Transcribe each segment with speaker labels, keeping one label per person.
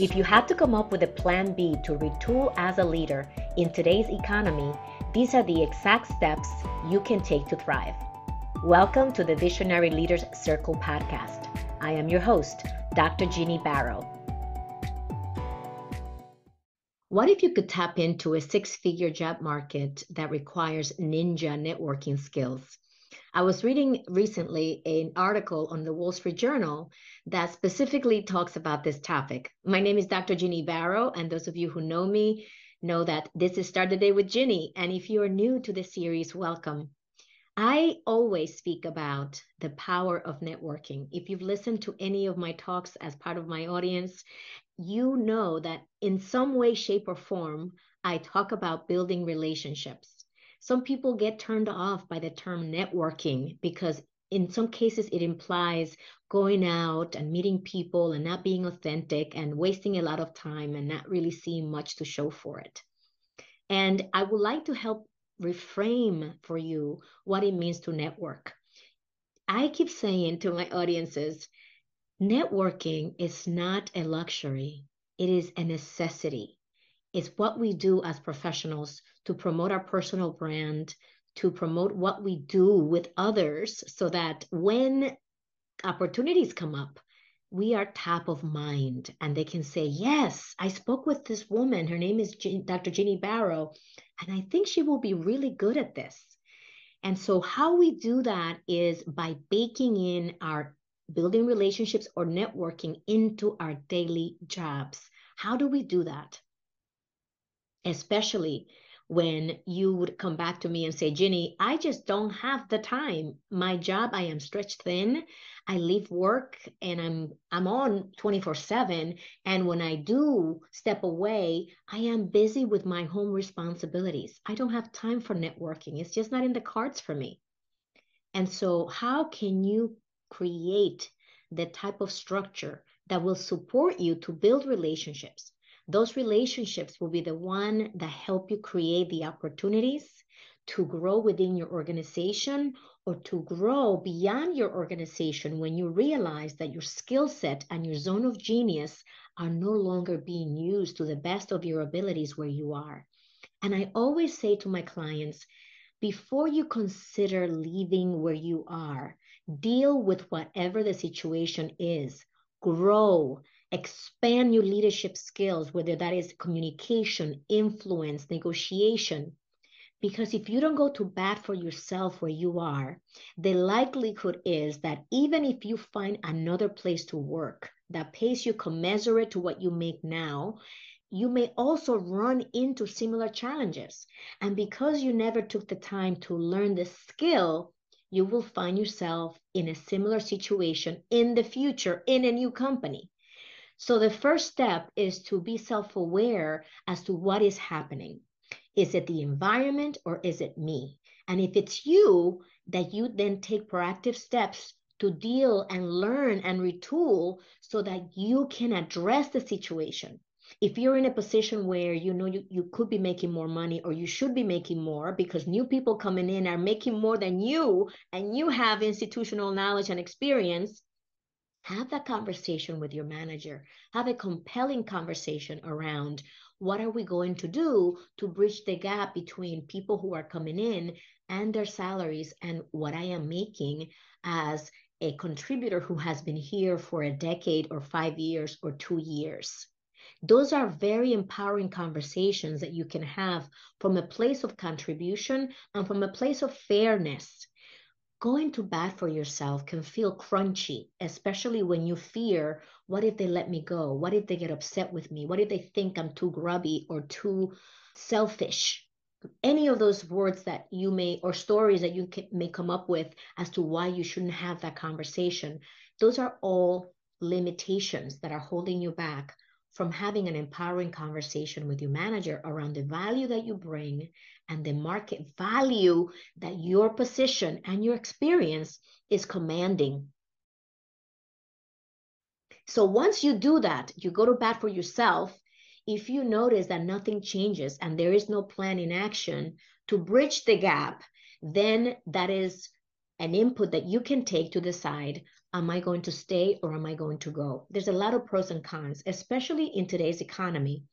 Speaker 1: If you had to come up with a plan B to retool as a leader in today's economy, these are the exact steps you can take to thrive. Welcome to the Visionary Leaders Circle podcast. I am your host, Dr. Ginny Baro. What if you could tap into a six figure job market that requires ninja networking skills? I was reading recently an article on the Wall Street Journal that specifically talks about this topic. My name is Dr. Ginny Baro, and those of you who know me know that this is Start the Day with Ginny. And if you are new to the series, welcome. I always speak about the power of networking. If you've listened to any of my talks as part of my audience, you know that in some way, shape, or form, I talk about building relationships some people get turned off by the term networking because in some cases it implies going out and meeting people and not being authentic and wasting a lot of time and not really seeing much to show for it. And I would like to help reframe for you what it means to network. I keep saying to my audiences, networking is not a luxury, it is a necessity. It's what we do as professionals to promote our personal brand, to promote what we do with others so that when opportunities come up, we are top of mind and they can say, Yes, I spoke with this woman. Her name is Dr. Ginny Baro, and I think she will be really good at this. And so, how we do that is by baking in our building relationships or networking into our daily jobs. How do we do that? Especially when you would come back to me and say, Ginny, I just don't have the time. My job, I am stretched thin. I leave work and I'm I'm on 24/7 and when I do step away, I am busy with my home responsibilities. I don't have time for networking. It's just not in the cards for me. And so how can you create the type of structure that will support you to build relationships those relationships will be the one that help you create the opportunities to grow within your organization or to grow beyond your organization when you realize that your skill set and your zone of genius are no longer being used to the best of your abilities where you are. And I always say to my clients, before you consider leaving where you are, deal with whatever the situation is, grow, expand your leadership skills, whether that is communication, influence, negotiation. Because if you don't go to bat for yourself where you are, the likelihood is that even if you find another place to work that pays you commensurate to what you make now, you may also run into similar challenges. And because you never took the time to learn the skill, you will find yourself in a similar situation in the future in a new company. So the first step is to be self aware as to what is happening. Is it the environment or is it me? And if it's you, that you then take proactive steps to deal and learn and retool so that you can address the situation. If you're in a position where you know you, you could be making more money or you should be making more because new people coming in are making more than you and you have institutional knowledge and experience, have that conversation with your manager. Have a compelling conversation around what are we going to do to bridge the gap between people who are coming in and their salaries and what i am making as a contributor who has been here for a decade or five years or two years. Those are very empowering conversations that you can have from a place of contribution and from a place of fairness going to bat for yourself can feel crunchy, especially when you fear what if they let me go? What if they get upset with me? What if they think I'm too grubby or too selfish? Any of those words that you may, or stories that you may come up with as to why you shouldn't have that conversation, those are all limitations that are holding you back from having an empowering conversation with your manager around the value that you bring and the market value that your position and your experience is commanding. So once you do that, you go to bat for yourself. If you notice that nothing changes and there is no plan in action to bridge the gap, then that is an input that you can take to decide Am I going to stay or am I going to go? There's a lot of pros and cons, especially in today's economy.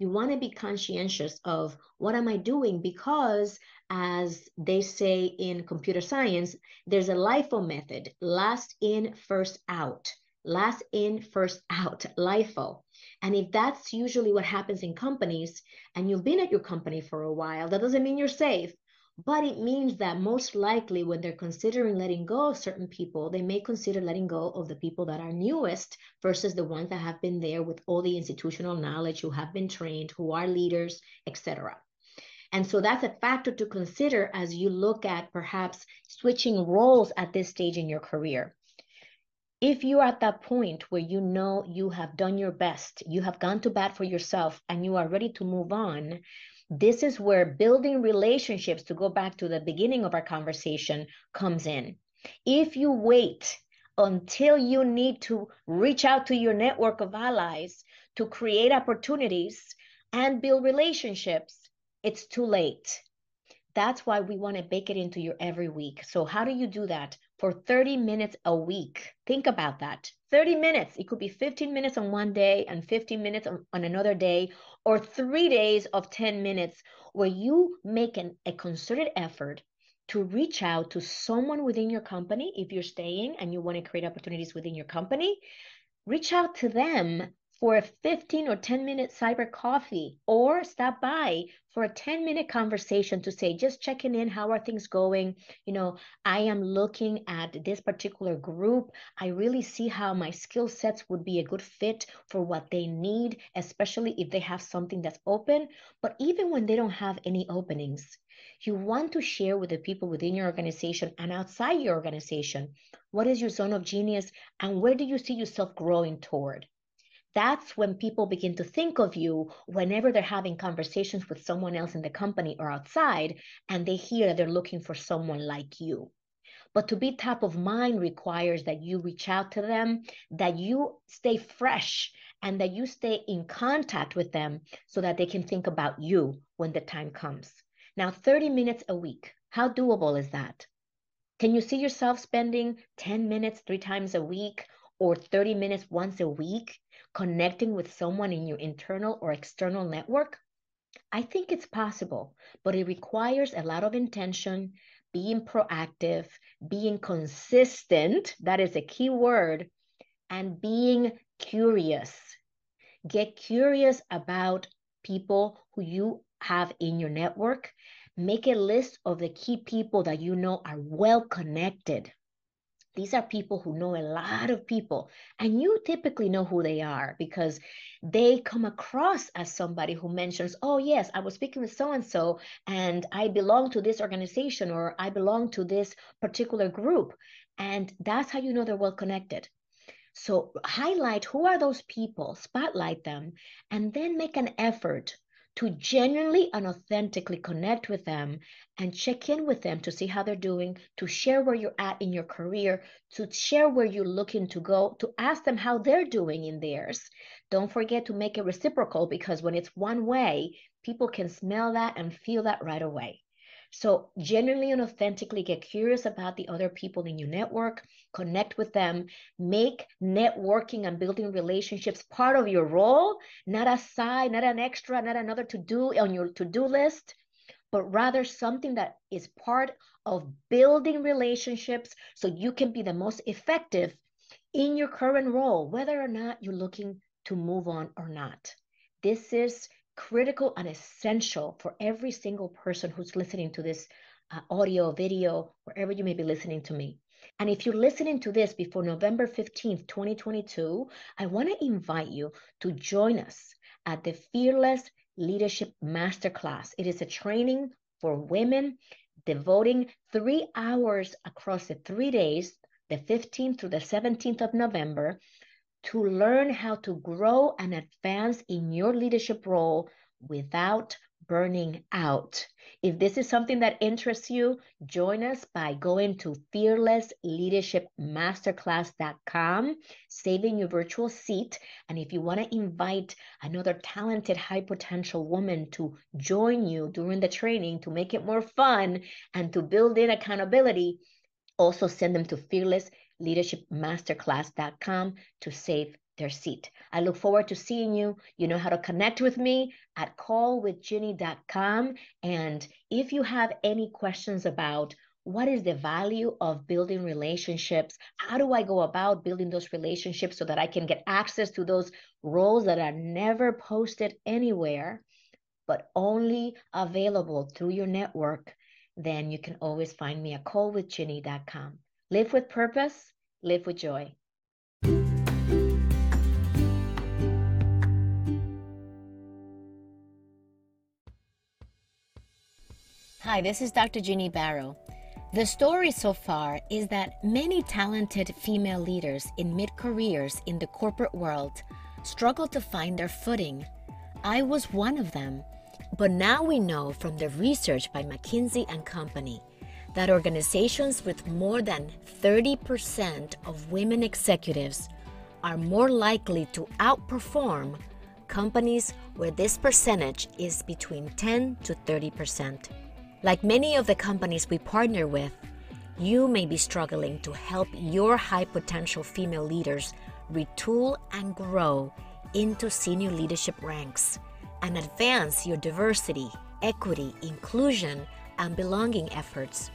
Speaker 1: You want to be conscientious of what am I doing because as they say in computer science, there's a LIFO method, last in, first out. Last in, first out, LIFO. And if that's usually what happens in companies, and you've been at your company for a while, that doesn't mean you're safe. But it means that most likely when they're considering letting go of certain people, they may consider letting go of the people that are newest versus the ones that have been there with all the institutional knowledge, who have been trained, who are leaders, etc. And so that's a factor to consider as you look at perhaps switching roles at this stage in your career. If you're at that point where you know you have done your best, you have gone to bat for yourself, and you are ready to move on, this is where building relationships, to go back to the beginning of our conversation, comes in. If you wait until you need to reach out to your network of allies to create opportunities and build relationships, it's too late. That's why we want to bake it into your every week. So, how do you do that? For 30 minutes a week. Think about that. 30 minutes. It could be 15 minutes on one day and 15 minutes on, on another day, or three days of 10 minutes where you make an, a concerted effort to reach out to someone within your company. If you're staying and you want to create opportunities within your company, reach out to them for a 15 or 10 minute cyber coffee or stop by for a 10 minute conversation to say just checking in how are things going? You know i am looking at this particular group. I really see how my skill sets would be a good fit for what they need especially if they have something that's open. But even when they don't have any openings you want to share with the people within your organization and outside your organization what is your zone of genius and where do you see yourself growing toward that's when people begin to think of you whenever they're having conversations with someone else in the company or outside and they hear that they're looking for someone like you. But to be top of mind requires that you reach out to them that you stay fresh and that you stay in contact with them so that they can think about you when the time comes. Now 30 minutes a week how doable is that? Can you see yourself spending 10 minutes three times a week or 30 minutes once a week connecting with someone in your internal or external network? I think it's possible, but it requires a lot of intention, being proactive, being consistent, that is a key word, and being curious. Get curious about people who you have in your network. Make a list of the key people that you know are well connected. These are people who know a lot of people, and you typically know who they are because they come across as somebody who mentions, Oh, yes, I was speaking with so and so, and I belong to this organization or I belong to this particular group. And that's how you know they're well connected. So, highlight who are those people, spotlight them, and then make an effort to genuinely and authentically connect with them and check in with them to see how they're doing, to share where you're at in your career, to share where you're looking to go, to ask them how they're doing in theirs. Don't forget to make it reciprocal because when it's one way, people can smell that and feel that right away. So, genuinely and authentically get curious about the other people in your network, connect with them, make networking and building relationships part of your role, not a side, not an extra, not another to do on your to do list, but rather something that is part of building relationships so you can be the most effective in your current role, whether or not you're looking to move on or not. This is critical and essential for every single person who's listening to this uh, audio, video, wherever you may be listening to me. And if you're listening to this before November 15th, 2022, I want to invite you to join us at the Fearless Leadership Masterclass. It is a training for women devoting three hours across the three days, the 15th through the 17th of November, to learn how to grow and advance in your leadership role without burning out. If this is something that interests you, join us by going to fearlessleadershipmasterclass.com, saving your virtual seat. And if you want to invite another talented, high potential woman to join you during the training to make it more fun and to build in accountability, also send them to fearless leadershipmasterclass.com to save their seat. I look forward to seeing you. You know how to connect with me at callwithginny.com. And if you have any questions about what is the value of building relationships? How do I go about building those relationships so that I can get access to those roles that are never posted anywhere, but only available through your network? Then you can always find me at callwithginny.com. Live with purpose, live with joy. Hi, this is Dr. Ginny Baro. The story so far is that many talented female leaders in mid careers in the corporate world struggle to find their footing. I was one of them. But now we know from the research by McKinsey and Company that organizations with more than 30% of women executives are more likely to outperform companies where this percentage is between 10 to 30%. Like many of the companies we partner with, you may be struggling to help your high potential female leaders retool and grow into senior leadership ranks and advance your diversity, equity, inclusion, and belonging efforts.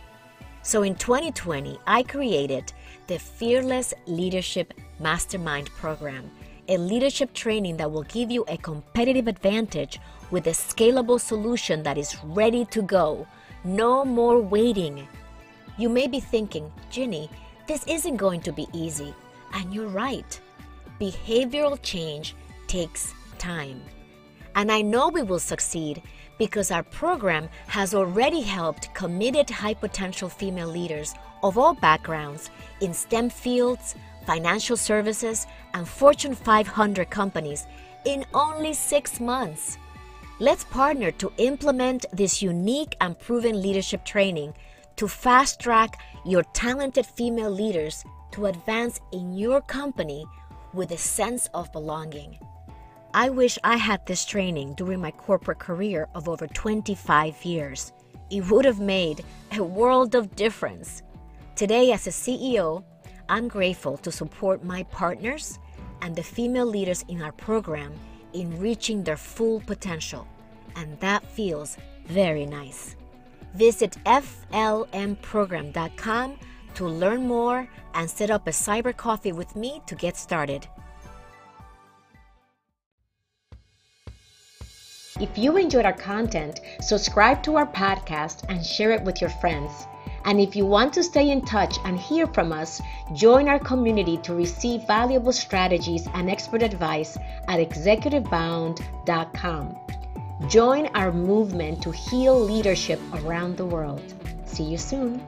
Speaker 1: So in 2020, I created the Fearless Leadership Mastermind Program, a leadership training that will give you a competitive advantage with a scalable solution that is ready to go. No more waiting. You may be thinking, Ginny, this isn't going to be easy. And you're right. Behavioral change takes time. And I know we will succeed because our program has already helped committed high potential female leaders of all backgrounds in STEM fields, financial services, and Fortune 500 companies in only six months. Let's partner to implement this unique and proven leadership training to fast track your talented female leaders to advance in your company with a sense of belonging. I wish I had this training during my corporate career of over 25 years. It would have made a world of difference. Today, as a CEO, I'm grateful to support my partners and the female leaders in our program in reaching their full potential, and that feels very nice. Visit flmprogram.com to learn more and set up a cyber coffee with me to get started. If you enjoyed our content, subscribe to our podcast and share it with your friends. And if you want to stay in touch and hear from us, join our community to receive valuable strategies and expert advice at executivebound.com. Join our movement to heal leadership around the world. See you soon.